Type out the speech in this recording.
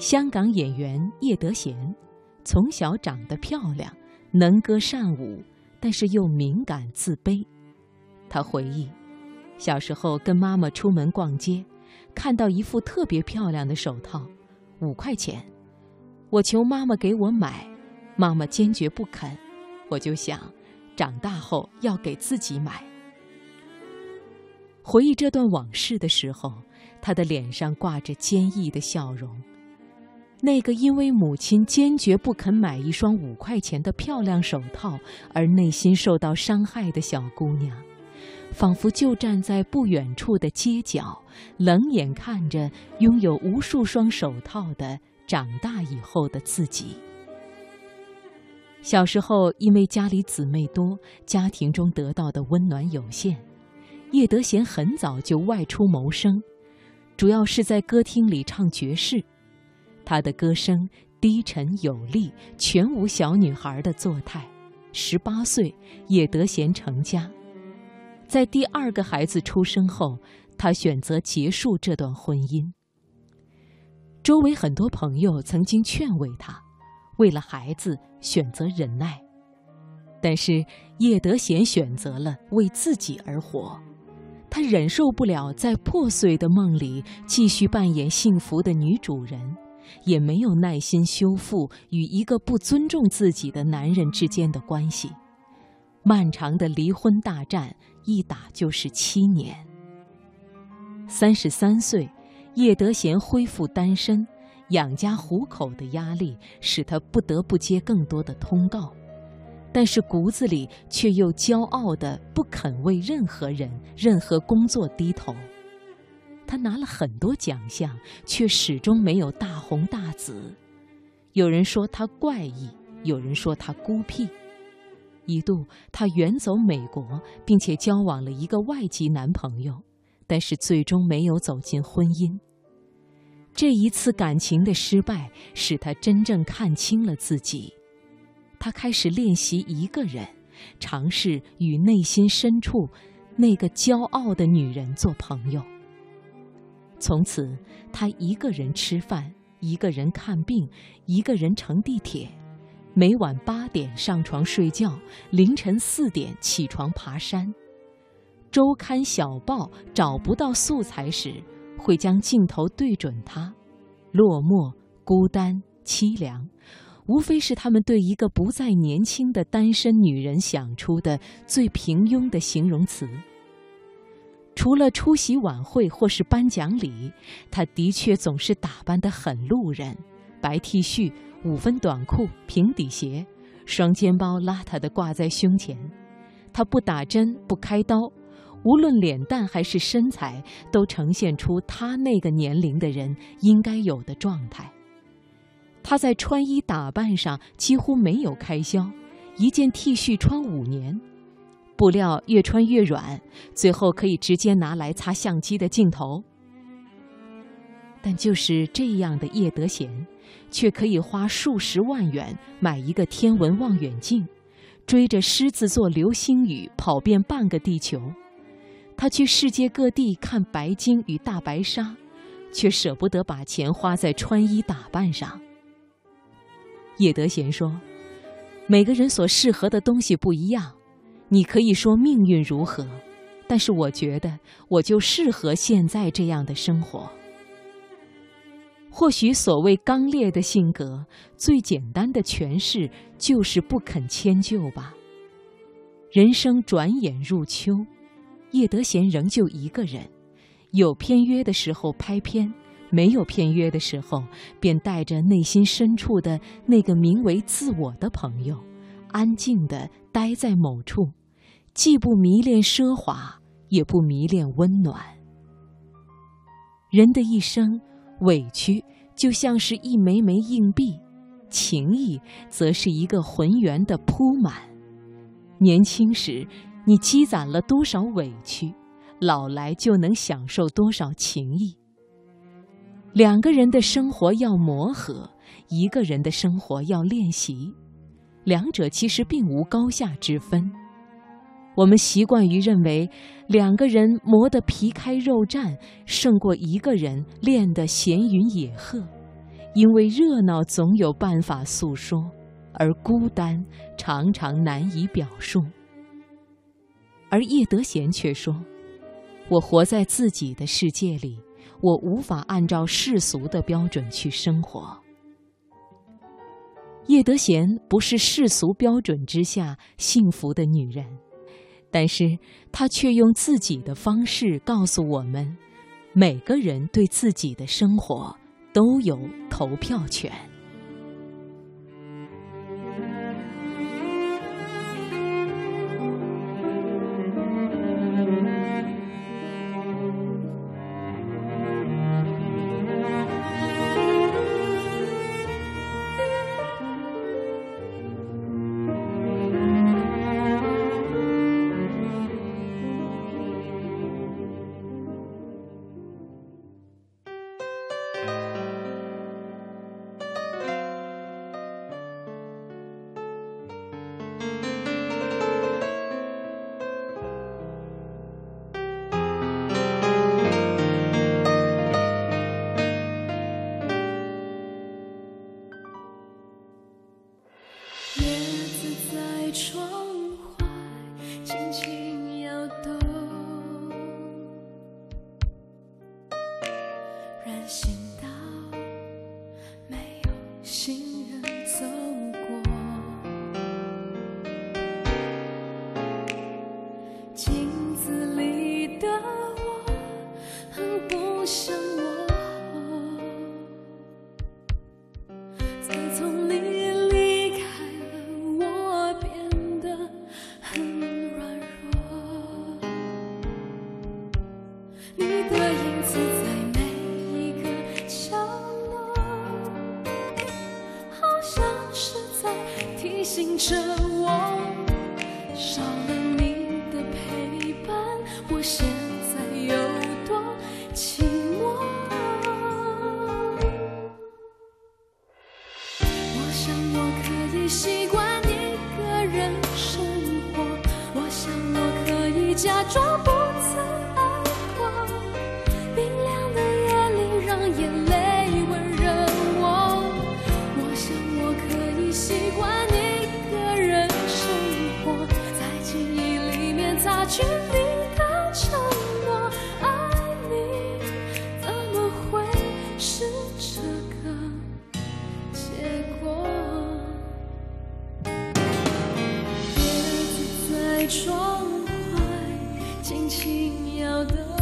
香港演员叶德娴，从小长得漂亮，能歌善舞，但是又敏感自卑。她回忆，小时候跟妈妈出门逛街，看到一副特别漂亮的手套，五块钱，我求妈妈给我买，妈妈坚决不肯，我就想，长大后要给自己买。回忆这段往事的时候，她的脸上挂着坚毅的笑容。那个因为母亲坚决不肯买一双五块钱的漂亮手套而内心受到伤害的小姑娘，仿佛就站在不远处的街角，冷眼看着拥有无数双手套的长大以后的自己。小时候，因为家里姊妹多，家庭中得到的温暖有限，叶德娴很早就外出谋生，主要是在歌厅里唱爵士。她的歌声低沉有力，全无小女孩的作态。十八岁，叶德娴成家。在第二个孩子出生后，她选择结束这段婚姻。周围很多朋友曾经劝慰她，为了孩子选择忍耐。但是叶德娴选择了为自己而活。她忍受不了在破碎的梦里继续扮演幸福的女主人。也没有耐心修复与一个不尊重自己的男人之间的关系，漫长的离婚大战一打就是七年。三十三岁，叶德娴恢复单身，养家糊口的压力使她不得不接更多的通告，但是骨子里却又骄傲的不肯为任何人、任何工作低头。他拿了很多奖项，却始终没有大红大紫。有人说他怪异，有人说他孤僻。一度，他远走美国，并且交往了一个外籍男朋友，但是最终没有走进婚姻。这一次感情的失败，使他真正看清了自己。他开始练习一个人，尝试与内心深处那个骄傲的女人做朋友。从此，他一个人吃饭，一个人看病，一个人乘地铁，每晚八点上床睡觉，凌晨四点起床爬山。周刊小报找不到素材时，会将镜头对准他，落寞、孤单、凄凉，无非是他们对一个不再年轻的单身女人想出的最平庸的形容词。除了出席晚会或是颁奖礼，他的确总是打扮得很路人：白 T 恤、五分短裤、平底鞋，双肩包邋遢地挂在胸前。他不打针，不开刀，无论脸蛋还是身材，都呈现出他那个年龄的人应该有的状态。他在穿衣打扮上几乎没有开销，一件 T 恤穿五年。布料越穿越软，最后可以直接拿来擦相机的镜头。但就是这样的叶德娴，却可以花数十万元买一个天文望远镜，追着狮子座流星雨跑遍半个地球。他去世界各地看白鲸与大白鲨，却舍不得把钱花在穿衣打扮上。叶德娴说：“每个人所适合的东西不一样。”你可以说命运如何，但是我觉得我就适合现在这样的生活。或许所谓刚烈的性格，最简单的诠释就是不肯迁就吧。人生转眼入秋，叶德娴仍旧一个人，有片约的时候拍片，没有片约的时候，便带着内心深处的那个名为自我的朋友，安静地待在某处。既不迷恋奢华，也不迷恋温暖。人的一生，委屈就像是一枚枚硬币，情谊则是一个浑圆的铺满。年轻时，你积攒了多少委屈，老来就能享受多少情谊。两个人的生活要磨合，一个人的生活要练习，两者其实并无高下之分。我们习惯于认为，两个人磨得皮开肉绽，胜过一个人练得闲云野鹤，因为热闹总有办法诉说，而孤单常常难以表述。而叶德娴却说：“我活在自己的世界里，我无法按照世俗的标准去生活。”叶德娴不是世俗标准之下幸福的女人，但是他却用自己的方式告诉我们：每个人对自己的生活都有投票权。着我少了你的陪伴我现在有多寂寞？我想我可以习惯一个人生活我想我可以假装不曾爱过冰凉的夜里让眼泪温热我我想我可以习惯水果。